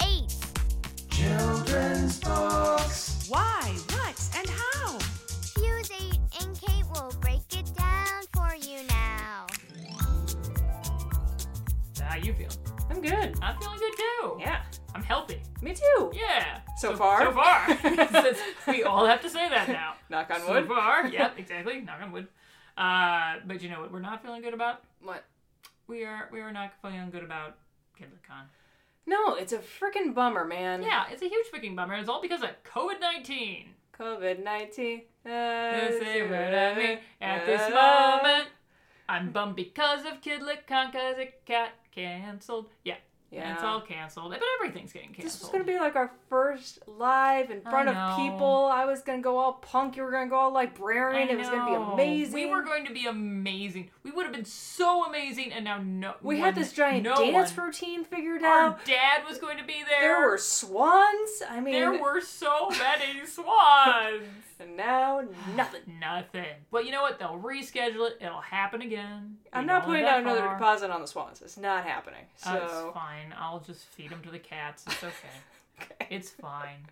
8. Children's books. Why, what, and how? Fuse 8 and Kate will break it down for you now. How you feeling? I'm good. I'm feeling good too. Yeah. I'm healthy. Me too. Yeah. So far? So far. We all have to say that now. Knock on wood. So wood. far. Yep, exactly. Knock on wood. Uh, but you know what we're not feeling good about? What? We are we are not feeling good about KidLitCon. No, it's a freaking bummer, man. Yeah, it's a huge freaking bummer. It's all because of COVID nineteen. COVID 19. Say what I mean at this moment. I'm bummed because of because it got canceled. Yeah. Yeah. It's all canceled. But everything's getting canceled. This was gonna be like our first live in front of people. I was gonna go all punk. You were gonna go all librarian. It was gonna be amazing. We were going to be amazing. We would have been so amazing, and now no. We one- had this giant no dance one. routine figured Our out. dad was going to be there. There were swans. I mean, There were so many swans. And now nothing. Nothing. But you know what? They'll reschedule it. It'll happen again. I'm not putting down another far. deposit on the swans. It's not happening. Uh, it's So fine. I'll just feed them to the cats. It's okay. Okay. it's fine.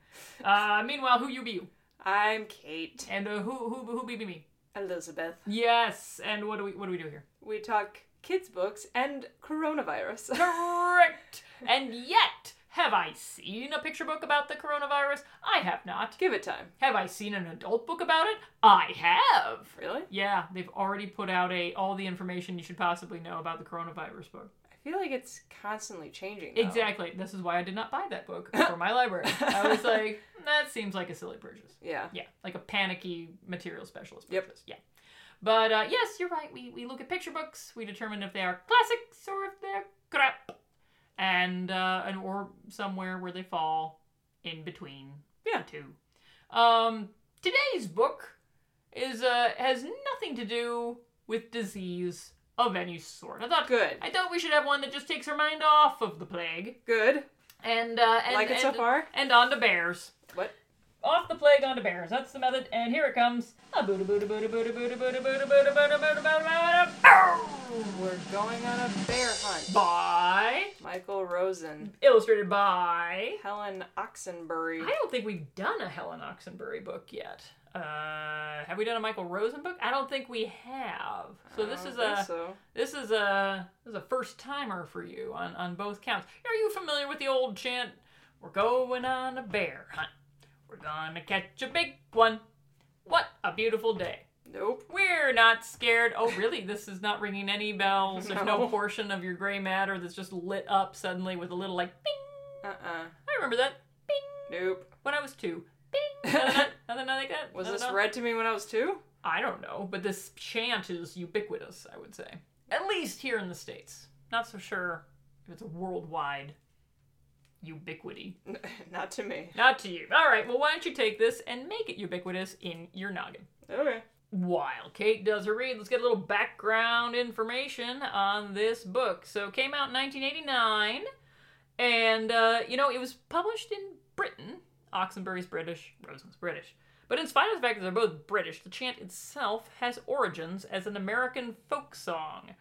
Uh, meanwhile, who you be? I'm Kate And uh, who who who be be me? Elizabeth. Yes. And what do we what do we do here? We talk kids books and coronavirus. Correct. and yet, have I seen a picture book about the coronavirus? I have not. Give it time. Have I seen an adult book about it? I have. Really? Yeah, they've already put out a all the information you should possibly know about the coronavirus book. I feel like it's constantly changing. though. Exactly. This is why I did not buy that book for my library. I was like, that seems like a silly purchase. Yeah. Yeah, like a panicky material specialist purchase. Yep. Yeah. But uh, yes, you're right. We, we look at picture books. We determine if they are classics or if they're crap, and uh, and or somewhere where they fall in between Yeah. the two. Um, today's book is uh, has nothing to do with disease of any sort. I thought Good. I thought we should have one that just takes our mind off of the plague Good. and uh, and Like it so far? and on to bears. What? Off the plague onto bears. That's the method. And here it comes. A Buddha, Buddha, Buddha, Buddha, Buddha, Buddha, Buddha, Buddha, Buddha, Buddha, Buddha, Buddha, We're going on a bear hunt. by Michael Rosen, illustrated by. Helen Oxenbury. I don't think we've done a Helen Oxenbury book yet. Uh, have we done a Michael Rosen book? I don't think we have. So this is a so. this is a this is a first timer for you on on both counts. Are you familiar with the old chant? We're going on a bear hunt. We're gonna catch a big one. What a beautiful day. Nope. We're not scared. Oh, really? This is not ringing any bells. There's no, No. portion of your gray matter that's just lit up suddenly with a little like bing. Uh-uh. I remember that. Bing. Nope. When I was two. Bing. Nothing, like- nothing like that. Was this read to me when I was two? I don't know, but this chant is ubiquitous, I would say. At least here in the States. Not so sure if it's a worldwide ubiquity. Not to me. Not to you. All right, well, why don't you take this and make it ubiquitous in your noggin? Okay. While Kate does her read, let's get a little background information on this book. So, it came out in 1989, and, uh, you know, it was published in Britain. Oxenbury's British, Rosen's British. But in spite of the fact that they're both British, the chant itself has origins as an American folk song,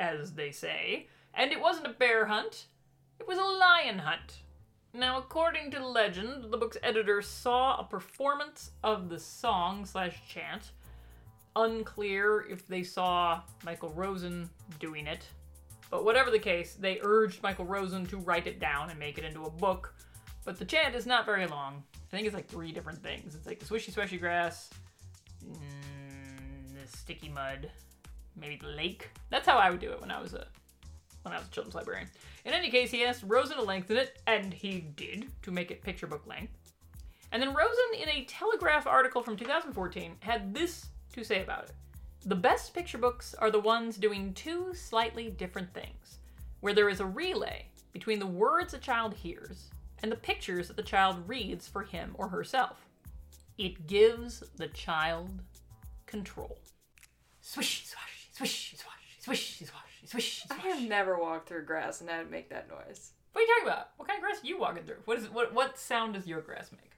as they say. And it wasn't a bear hunt, it was a lion hunt. Now, according to legend, the book's editor saw a performance of the song slash chant. Unclear if they saw Michael Rosen doing it. But whatever the case, they urged Michael Rosen to write it down and make it into a book. But the chant is not very long. I think it's like three different things. It's like the swishy swishy grass, mm, the sticky mud, maybe the lake. That's how I would do it when I was a when I was a children's librarian. In any case, he asked Rosen to lengthen it, and he did to make it picture book length. And then Rosen, in a Telegraph article from 2014, had this to say about it. The best picture books are the ones doing two slightly different things, where there is a relay between the words a child hears and the pictures that the child reads for him or herself. It gives the child control. Swish, swash, swish, swash, swish, swash, swish, I have never walked through grass and had to make that noise. What are you talking about? What kind of grass are you walking through? What is? What what sound does your grass make?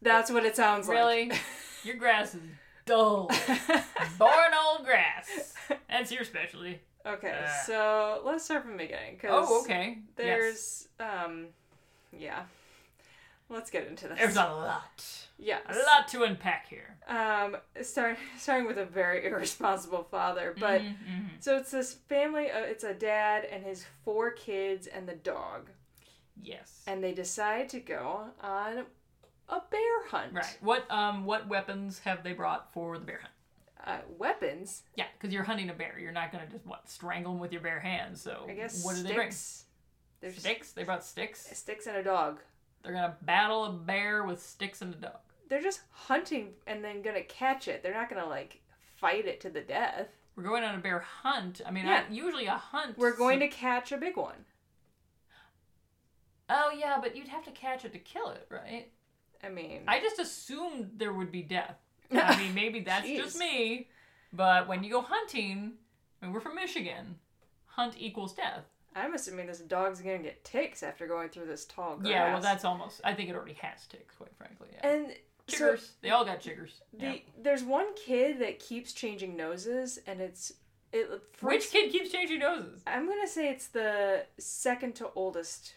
That's what it sounds Really? like. Really, your grass is dull. Boring old grass. That's your specialty. okay, Uh. so let's start from the beginning. Oh, okay. Yes. There's, um, yeah. Let's get into this. There's a lot. yeah. A lot to unpack here. Um, start starting with a very irresponsible father, but Mhm, mhm. so it's this family. Uh, it's a dad and his four kids and the dog, Yes. and they decide to go on a bear hunt. Right. What um what weapons have they brought for the bear hunt? Uh, weapons. Yeah, because you're hunting a bear. You're not gonna just what strangle him with your bare hands. So I guess what do they bring? There's Sticks. They brought sticks. sticks and a dog. They're gonna battle a bear with sticks and a dog. They're just hunting and then gonna catch it. They're not gonna like fight it to the death. We're going on a bear hunt. I mean, Yeah. I, usually a hunt. We're going to catch a big one. Oh yeah, but you'd have to catch it to kill it, right? I mean, I just assumed there would be death. I mean, maybe that's just me, but when you go hunting, I mean, we're from Michigan. Hunt equals death. I'm assuming this dog's gonna get ticks after going through this tall grass. Yeah, well, that's almost. I think it already has ticks, quite frankly. Yeah. and so chiggers. they all got chiggers. the Yeah. there's one kid that keeps changing noses, and it's it. Which kid keeps changing noses? I'm gonna say it's the second to oldest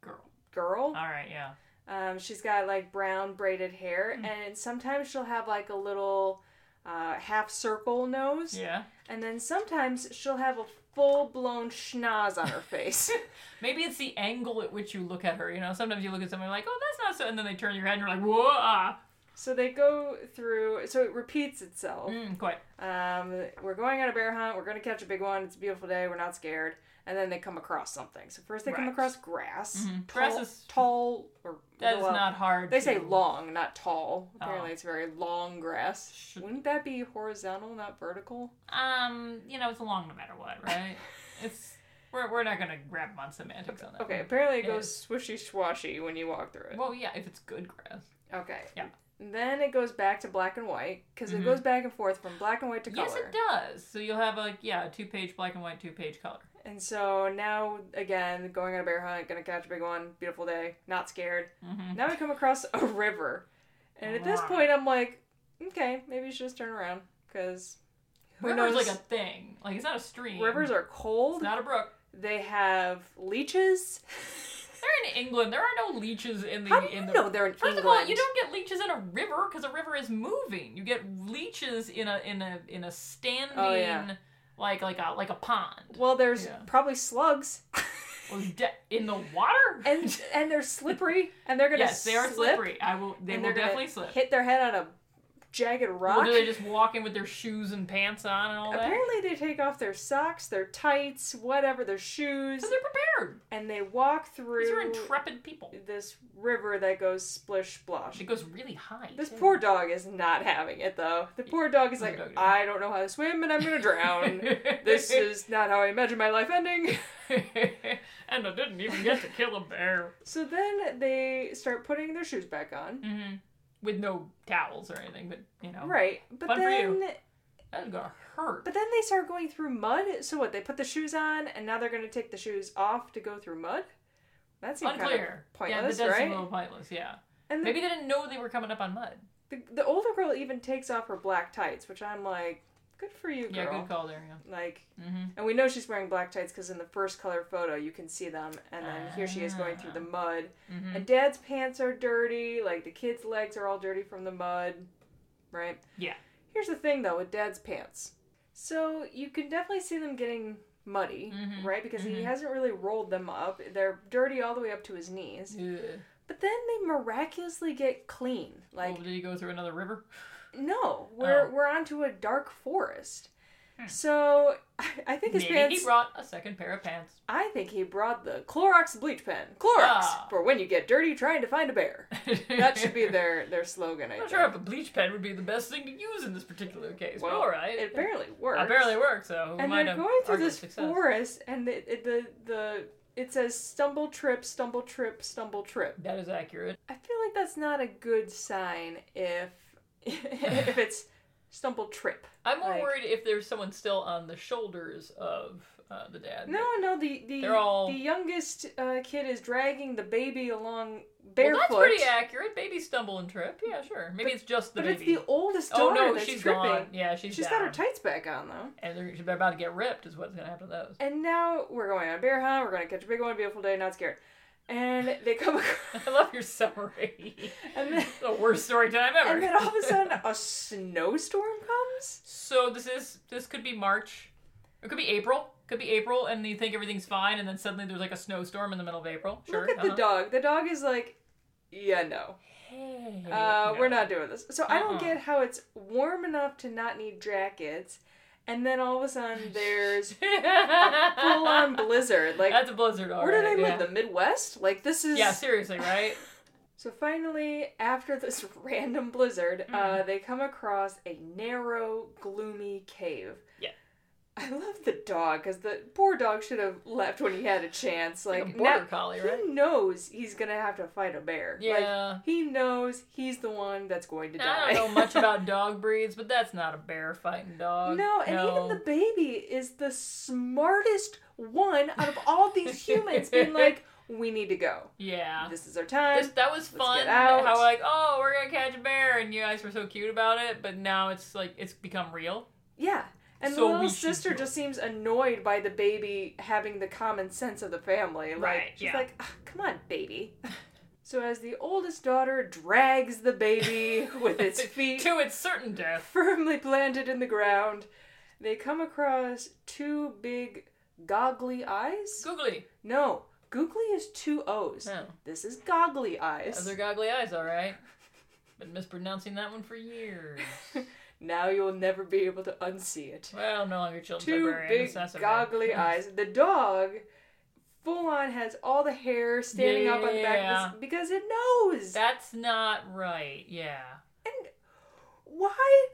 Girl. girl. All right, yeah. Um, she's got like brown braided hair, Hmm. and sometimes she'll have like a little uh, half circle nose, Yeah. and then sometimes she'll have a full blown schnoz on her face. Maybe it's the angle at which you look at her. You know, sometimes you look at someone like, oh, that's not so, and then they turn your head and you're like, whoa, ah. so they go through, so it repeats itself. Mm, quite. Um, we're going on a bear hunt. We're going to catch a big one. It's a beautiful day. We're not scared. And then they come across something. So first they come across grass. Mhm. Tall, Grass is- tall or That is well, not hard. They say long, not tall. Apparently, Oh. it's very long grass. Should- Wouldn't that be horizontal, not vertical? Um, you know, it's long no matter what, right? it's we're, we're not gonna grab on semantics on that. Okay, one. apparently it It goes swishy swashy when you walk through it. Well, yeah, if it's good grass. Okay. Yeah. Then it goes back to black and white because Mhm. it goes back and forth from black and white to color. Yes, it does. So you'll have like yeah, a two page black and white, two page color. And so now again, going on a bear hunt, gonna catch a big one. Beautiful day, not scared. Mm-hmm. Now we come across a river, and at this point, I'm like, okay, maybe you should just turn around because who River's knows? like a thing. Like it's not a stream. Rivers are It's cold. not a brook. They have leeches. They're in England. There are no leeches in the How do in you the. know they're in First England? of all, you don't get leeches in a river because a river is moving. You get leeches in a in a in a standing Oh, yeah. Like like a like a pond. Well, there's Yeah. probably slugs, in the water. and and they're slippery, and they're gonna yes, they are slip, slippery. I will. They will definitely slip. hit their head on a jagged rock. Well, do they just walk in with their shoes and pants on and all that? Apparently, they take off their socks, their tights, whatever, their shoes, Because they're prepared. and they walk through These are intrepid people. this river that goes splish splosh. It goes really high. This too. poor dog is not having it though. The poor dog is Poor like, dog. I don't know how to swim and I'm gonna drown. this is not how I imagine my life ending. and I didn't even get to kill a bear. So then they start putting their shoes back on. hmm With no towels or anything, but you know, Right. But Fun for then you. that's gonna hurt. but then they start going through mud. So what, they put the shoes on and now they're gonna take the shoes off to go through mud? That's seems kind of Unclear. pointless, yeah, that does right? seem a little pointless. Yeah. And the, Maybe they didn't know they were coming up on mud. the, the older girl even takes off her black tights, which I'm like, good for you, girl. Yeah, good call there. Yeah. Like, hmm and we know she's wearing black tights because in the first color photo you can see them, and then here she is going through the mud. hmm And Dad's pants are dirty. Like the kid's legs are all dirty from the mud, right? Yeah. Here's the thing though with Dad's pants. So you can definitely see them getting muddy, Mhm. right? Because he Mhm. hasn't really rolled them up. They're dirty all the way up to his knees. But then they miraculously get clean. Like oh, did he go through another river? No, we're Oh. we're onto a dark forest. Hmm. So I think his Maybe pants. he brought a second pair of pants. I think he brought the Clorox bleach pen. Clorox Ah. for when you get dirty trying to find a bear. That should be their their slogan. I I'm not sure if a bleach pen would be the best thing to use in this particular case. Well, but all right. It barely works. Apparently works. So who and might they're have going through this success. forest, and the, the the It says stumble trip, stumble trip, stumble trip. That is accurate. I feel like that's not a good sign if if it's stumble trip. I'm more Like- worried if there's someone still on the shoulders of uh, the dad. No, no, the the They're all- the youngest uh, kid is dragging the baby along Well, barefoot. that's pretty accurate. Baby stumble and trip. Yeah, sure. Maybe it's just the but baby. it's the oldest oh daughter no, that's she's tripping. gone. Yeah, she's she's down. got her tights back on though. and they're, she's about to get ripped. Is what's gonna happen to those. And now we're going on a bear hunt. We're going to catch a big one, beautiful day, not scared. And they come across, I love your summary. and then the worst story time ever. and then all of a sudden a snowstorm comes. So this is this could be March. It could be April. Could be April, and you think everything's fine, and then suddenly there's like a snowstorm in the middle of April. Sure. Look at the uh-huh. dog. The dog is like, yeah, no. Hey, Uh, no. We're not doing this. So I don't Uh-uh. get how it's warm enough to not need jackets, and then all of a sudden there's full on blizzard. Like, That's a blizzard. All where right, they yeah. live? The Midwest? Like, this is. Yeah, seriously, right? So finally, after this random blizzard, Mm-hmm. uh, they come across a narrow, gloomy cave. Yeah. I love the dog because the poor dog should have left when he had a chance. Like Like, a border collie, he knows he's gonna have to fight a bear. Like, Yeah. he knows he's the one that's going to die. I don't know much about dog breeds, but that's not a bear fighting dog. No, and even the baby is the smartest one out of all these humans, being like, "We need to go. yeah. This is our time." This, that was Let's fun. get out. How like, oh, we're gonna catch a bear, and you guys were so cute about it, but now it's like it's become real. Yeah. And So the little sister just seems annoyed by the baby having the common sense of the family. Like, Right, She's yeah. like, "Ah, come on, baby. so as the oldest daughter drags the baby with its feet to its certain death. firmly planted in the ground, they come across two big goggly eyes. Googly. No, googly is two O's. Oh. This is goggly eyes. Those are goggly eyes, all right. Been mispronouncing that one for years. now you'll never be able to unsee it. Well, no longer children's two big goggly eyes. The dog full on has all the hair standing up on the back of Yeah. his, because it knows. That's not right. Yeah. and why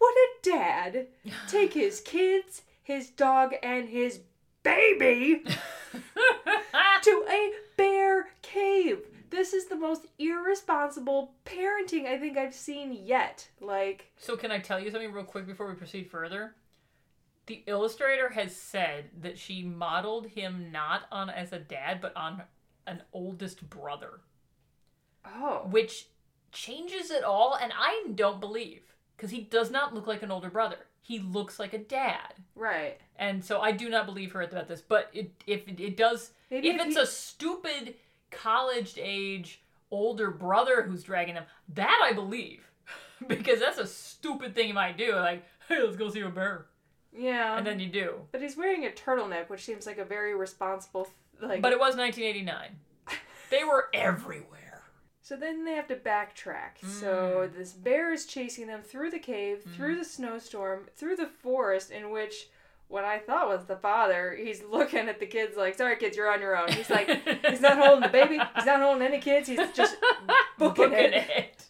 would a dad take his kids, his dog, and his baby to a bear cave? This is the most irresponsible parenting I think I've seen yet. Like, so can I tell you something real quick before we proceed further? The illustrator has said that she modeled him not on as a dad, but on an oldest brother, oh, which changes it all, and I don't believe because he does not look like an older brother. He looks like a dad. right. And so I do not believe her about this. But it, if it, it does, Maybe if if it's he- a stupid college age older brother who's dragging them. That I believe, because that's a stupid thing you might do. Like, hey, let's go see a bear, Yeah. and then you do. But he's wearing a turtleneck, which seems like a very responsible like. But it was 1989. They were everywhere. so then they have to backtrack. So Mm. this bear is chasing them through the cave, through the snowstorm, through the forest, in which what I thought was the father, he's looking at the kids like, "Sorry, kids, you're on your own." He's like, he's not holding the baby. He's not holding any kids. He's just booking, it.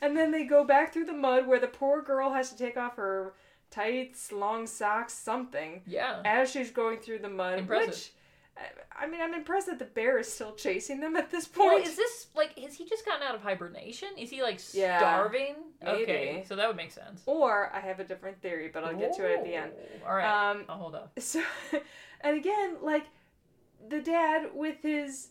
And then they go back through the mud where the poor girl has to take off her tights, long socks, something. Yeah. as she's going through the mud. Impressive. Which, I- mean, I'm impressed that the bear is still chasing them at this Well, point. is this like has he just gotten out of hibernation? Is he like Yeah, starving? Okay, so that would make sense. or I have a different theory, but I'll get to it at the end. All right, Um, I'll hold up. So, and again, like the dad with his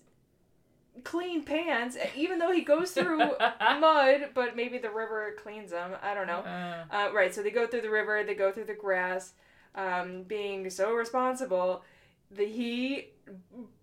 clean pants, even though he goes through mud, but maybe the river cleans them. I don't know. Uh, Uh, right, so they go through the river, they go through the grass, um, being so responsible. The, he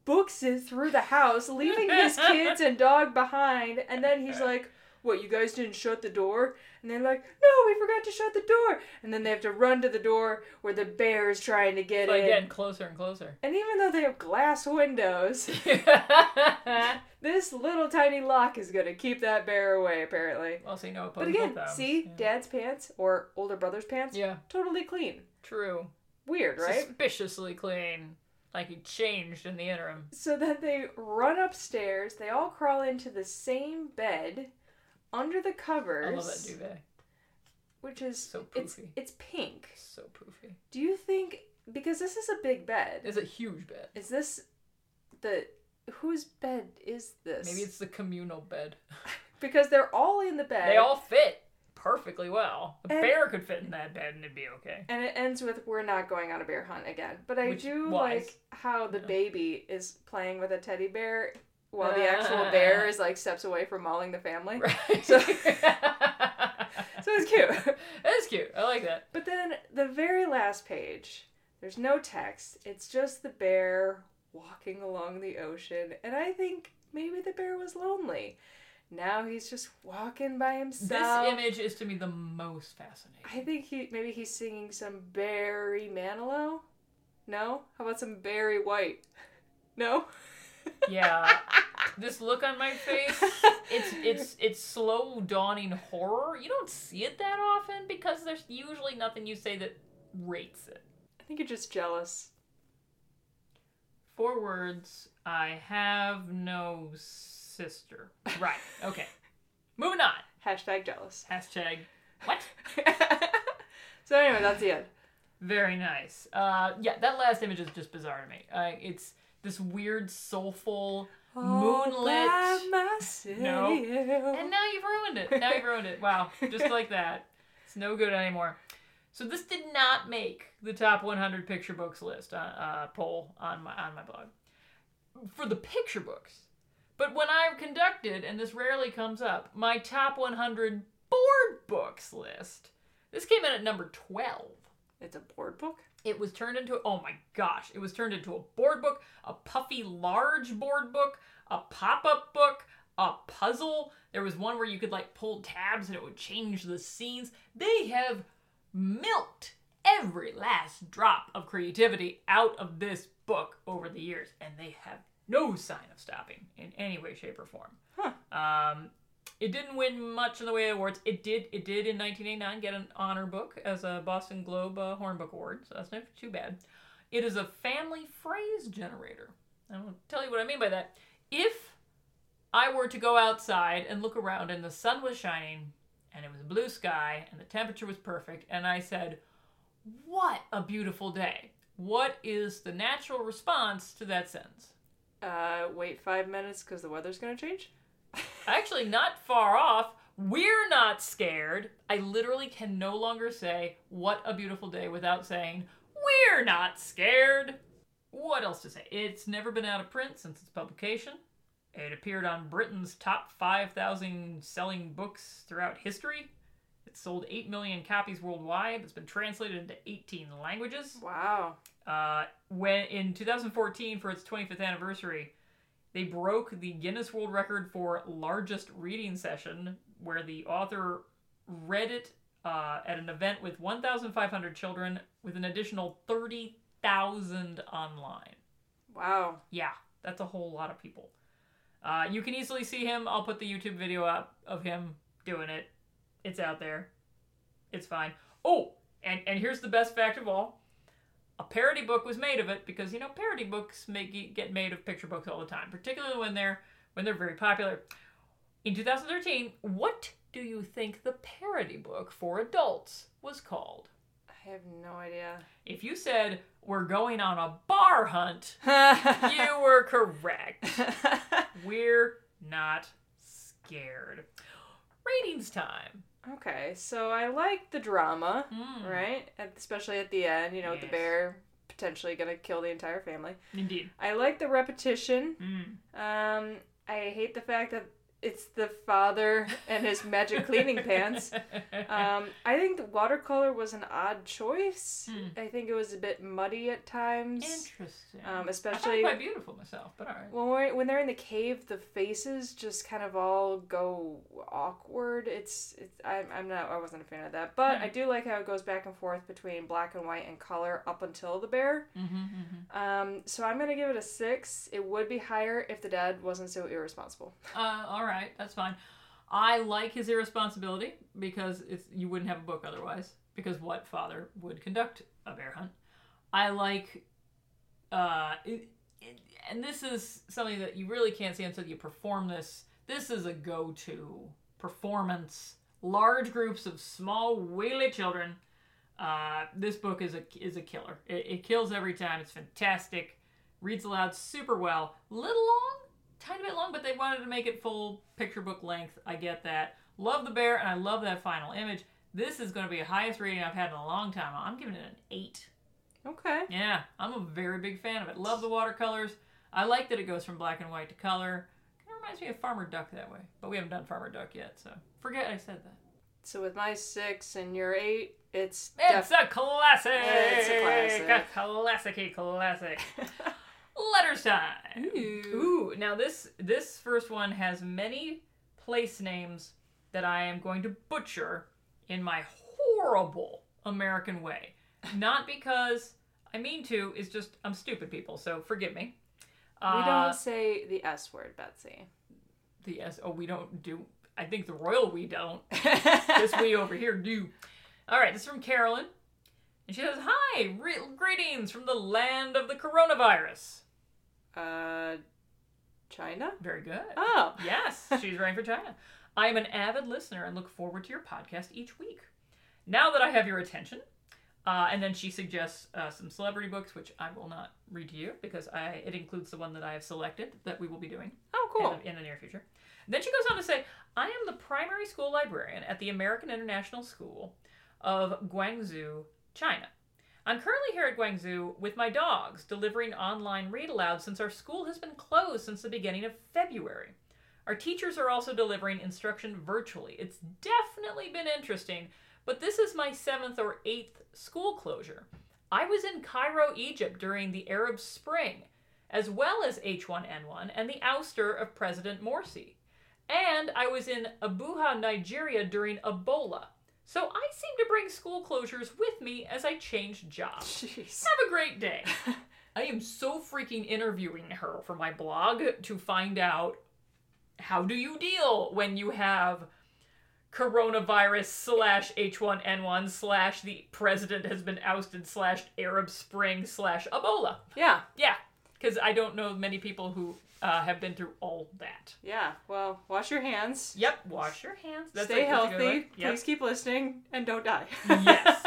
books it through the house, leaving his kids and dog behind, and then he's like, What, you guys didn't shut the door? And they're like, No, we forgot to shut the door. And then they have to run to the door where the bear is trying to get like in. getting closer and closer. And even though they have glass windows, this little tiny lock is gonna keep that bear away, apparently. well, you know, But again, see, dad's pants or older brother's pants, Yeah, totally clean. true. Weird, right? Suspiciously clean, like he changed in the interim. So then they run upstairs. They all crawl into the same bed under the covers. I love that duvet. which is So it's poofy. it's pink. So poofy. Do you think because this is a big bed? It's a huge bed. Is this the whose bed is this? Maybe it's the communal bed. because they're all in the bed. They all fit perfectly well. A And- bear could fit in that bed and it'd be okay. and it ends with we're not going on a bear hunt again. But I Which- do like how the baby is playing with a teddy bear while the actual bear is like steps away from mauling the family. Right. So- So it's cute. That's cute. I like that. But then the very last page, there's no text. It's just the bear walking along the ocean. And I think maybe the bear was lonely. Now he's just walking by himself. This image is to me the most fascinating. I think he maybe he's singing some Barry Manilow. No? How about some Barry White? No? Yeah. this look on my face, it's it's it's slow dawning horror. You don't see it that often because there's usually nothing you say that rates it. I think you're just jealous. Four words. I have no sister. Right. Okay. Moving on. Hashtag jealous. Hashtag what? so anyway, that's the end. Very nice. Uh, yeah, that last image is just bizarre to me. Uh, it's this weird, soulful, moonlit. No. And now you've ruined it. Now you've ruined it. Wow. Just like that. It's no good anymore. So this did not make the top 100 picture books list uh, uh, poll on my on my blog for the picture books. But when I've conducted, and this rarely comes up, my top 100 board books list, this came in at number 12. It's a board book? It was turned into oh my gosh, it was turned into a board book, a puffy large board book, a pop-up book, a puzzle. There was one where you could like pull tabs and it would change the scenes. They have milked every last drop of creativity out of this book over the years and they have no sign of stopping in any way shape or form. Um it didn't win much in the way of awards. It did. It did in 1989 get an honor book as a Boston Globe uh, Hornbook Award, so that's not too bad. It is a family phrase generator. I will tell you what I mean by that. If I were to go outside and look around and the sun was shining and it was a blue sky and the temperature was perfect and I said, "What a beautiful day." What is the natural response to that sentence? Uh, wait five minutes because the weather's gonna change? Actually, not far off. We're not scared. I literally can no longer say, What a beautiful day, without saying, We're not scared. What else to say? It's never been out of print since its publication. It appeared on Britain's top 5,000 selling books throughout history. It sold 8 million copies worldwide. It's been translated into 18 languages. Wow. Uh, when in 2014 for its 25th anniversary, they broke the Guinness World Record for largest reading session, where the author read it uh, at an event with 1,500 children, with an additional 30,000 online. Wow. Yeah, that's a whole lot of people. Uh, you can easily see him. I'll put the YouTube video up of him doing it. It's out there. It's fine. Oh, and and here's the best fact of all. A parody book was made of it because you know parody books make get made of picture books all the time, particularly when they're when they're very popular. In 2013, what do you think the parody book for adults was called? I have no idea. If you said we're going on a bar hunt, you were correct. We're not scared. Ratings time. okay, so I like the drama, Mm. right? Especially at the end, you know, with the bear potentially gonna kill the entire family. Indeed. I like the repetition. Mm. Um, I hate the fact that it's the father and his magic cleaning pants. Um, I think the watercolor was an odd choice. Hmm. I think it was a bit muddy at times. Interesting. Um, I especially quite beautiful myself, but alright. when we're, when they're in the cave, the faces just kind of all go awkward. It's it's I'm, I'm not I wasn't a fan of that, but Hmm. I do like how it goes back and forth between black and white and color up until the bear. Mm-hmm, mm-hmm. Um, so I'm gonna give it a six. It would be higher if the dad wasn't so irresponsible. Uh, alright, that's fine. I like his irresponsibility because it's you wouldn't have a book otherwise. Because what father would conduct a bear hunt? I like, uh, it, it, and this is something that you really can't see until you perform this. This is a go-to performance. Large groups of small wheelie children. Uh, this book is a is a killer. It, it kills every time. It's fantastic. reads aloud super well. Little long, tiny bit long, but they wanted to make it full picture book length. I get that. Love the bear, and I love that final image. This is going to be the highest rating I've had in a long time. I'm giving it an eight. Okay. Yeah, I'm a very big fan of it. Love the watercolors. I like that it goes from black and white to color. Kind of reminds me of Farmer Duck that way, but we haven't done Farmer Duck yet, so forget I said that. So with my six and your eight, it's It's def- a classic. It's a classic. A classicy classic. Letters time. Ooh, now this this first one has many place names that I am going to butcher in my horrible American way. Not because I mean to, it's just I'm stupid people, so forgive me. we Uh, don't say the S word, Betsy. the S. Oh, we don't do. I think the royal we don't. this we over here do. All right, this is from Carolyn. And she says, Hi, re- greetings from the land of the coronavirus. Uh, China. Very good. Oh. Yes, she's writing for China. I am an avid listener and look forward to your podcast each week. Now that I have your attention, uh, and then she suggests uh, some celebrity books, which I will not read to you because I it includes the one that I have selected that we will be doing Oh, cool. in, the, in the near future. Then she goes on to say, I am the primary school librarian at the American International School of Guangzhou, China. I'm currently here at Guangzhou with my dogs, delivering online read aloud since our school has been closed since the beginning of February. Our teachers are also delivering instruction virtually. It's definitely been interesting, but this is my seventh or eighth school closure. I was in Cairo, Egypt during the Arab Spring, as well as H1N1 and the ouster of President Morsi. And I was in Abuja, Nigeria during Ebola. So I seem to bring school closures with me as I change jobs. Jeez. Have a great day. I am so freaking interviewing her for my blog to find out how do you deal when you have coronavirus slash H1N1 slash the president has been ousted slash Arab Spring slash Ebola. Yeah. Yeah, because I don't know many people who uh, have been through all that. Yeah. Well, wash your hands. Yep, wash your hands. That's Stay a, that's a good healthy. Yep. Please keep listening and don't die. yes.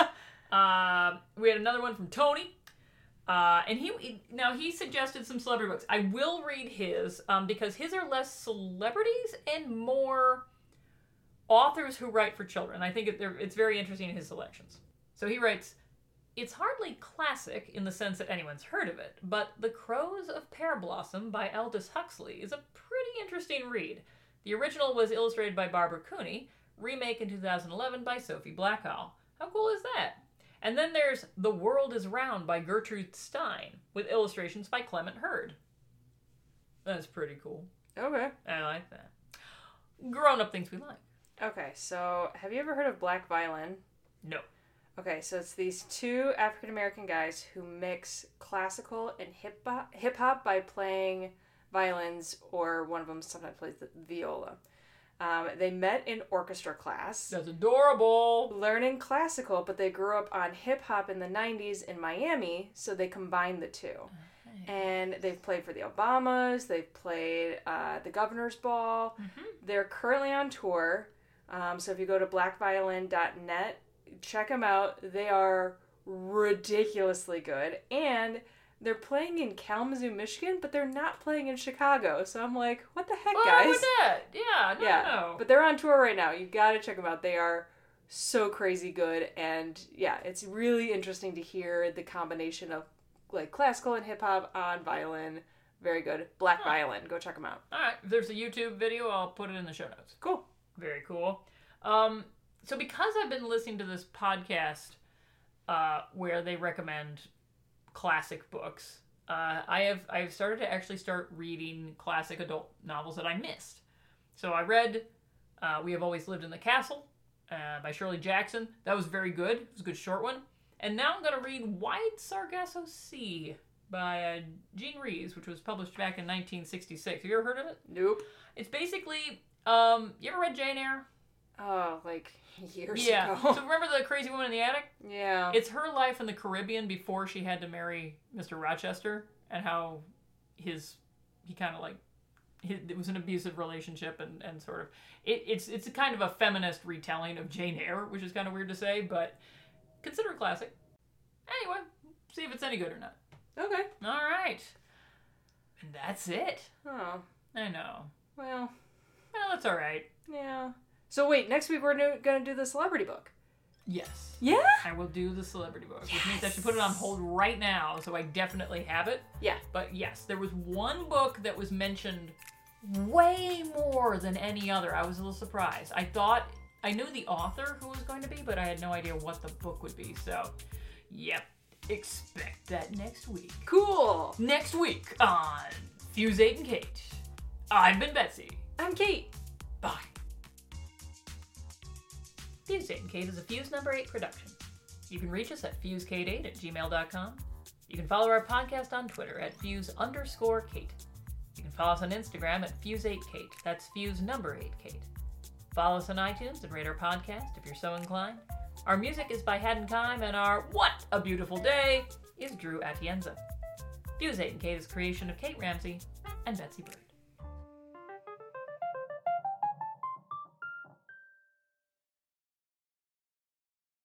Um, we had another one from Tony. Uh, and he, he- now he suggested some celebrity books. I will read his um, because his are less celebrities and more authors who write for children. I think it, it's very interesting in his selections. So he writes, "It's hardly classic in the sense that anyone's heard of it, but *The Crows of Pear Blossom* by Aldous Huxley is a pretty interesting read. The original was illustrated by Barbara Cooney, remake in 2011 by Sophie Blackall. How cool is that? And then there's The World is Round by Gertrude Stein, with illustrations by Clement Hurd. That's pretty cool. Okay. I like that. Grown up things we like. Okay. So, have you ever heard of Black Violin? No. Okay, so it's these two African American guys who mix classical and hip hop hip hop by playing violins, or one of them sometimes plays the viola. Um, they met in orchestra class, That's adorable. learning classical, but they grew up on hip hop in the '90s in Miami, so they combined the two. And they've played for the Obamas. They've played uh, the Governor's Ball. They're currently on tour. Um, so if you go to blackviolin.net, check them out. They are ridiculously good. And they're playing in Kalamazoo, Michigan, but they're not playing in Chicago. So I'm like, what the heck, Why guys? would that? Yeah, no, yeah, no. but they're on tour right now. You gotta check them out. They are so crazy good, and yeah, it's really interesting to hear the combination of like classical and hip hop on violin. Very good. Black Violin. Go check them out. All right, there's a YouTube video, I'll put it in the show notes. Cool. Very cool. Um, so because I've been listening to this podcast uh, where they recommend classic books, uh, I have I've started to actually start reading classic adult novels that I missed. So I read uh, "We Have Always Lived in the Castle" uh, by Shirley Jackson. That was very good. It was a good short one. And now I'm going to read "Wide Sargasso Sea" by uh, Jean Reeves, which was published back in 1966. Have you ever heard of it? Nope. It's basically um, you ever read Jane Eyre? Oh, like years Yeah. ago. so remember the crazy woman in the attic? yeah. It's her life in the Caribbean before she had to marry Mr. Rochester, and how his he kind of like his, it was an abusive relationship, and and sort of it, it's it's a kind of a feminist retelling of Jane Eyre, which is kind of weird to say, but consider it classic. Anyway, see if it's any good or not. okay. All right. And that's it. Oh, I know. well, Well, that's all right. yeah. So wait, next week we're gonna do the celebrity book. Yes. Yeah. I will do the celebrity book, which means I should put it on hold right now, so I definitely have it. Yeah. But yes, there was one book that was mentioned way more than any other. I was a little surprised. I thought I knew the author who was going to be, but I had no idea what the book would be. So, yep, expect that next week. Cool. Next week on Fuse 8 and Kate. I've been Betsy. I'm Kate. Bye. Fuse 8 and Kate is a Fuse number 8 production. You can reach us at fusekate8 at gmail.com. You can follow our podcast on Twitter at fuse underscore Kate. You can follow us on Instagram at fuse8kate. That's fuse number 8 Kate. Follow us on iTunes and rate our podcast if you're so inclined. Our music is by Haddon Kime, and our What a Beautiful Day is Drew Atienza. Fuse 8 and Kate is creation of Kate Ramsey and Betsy Bird.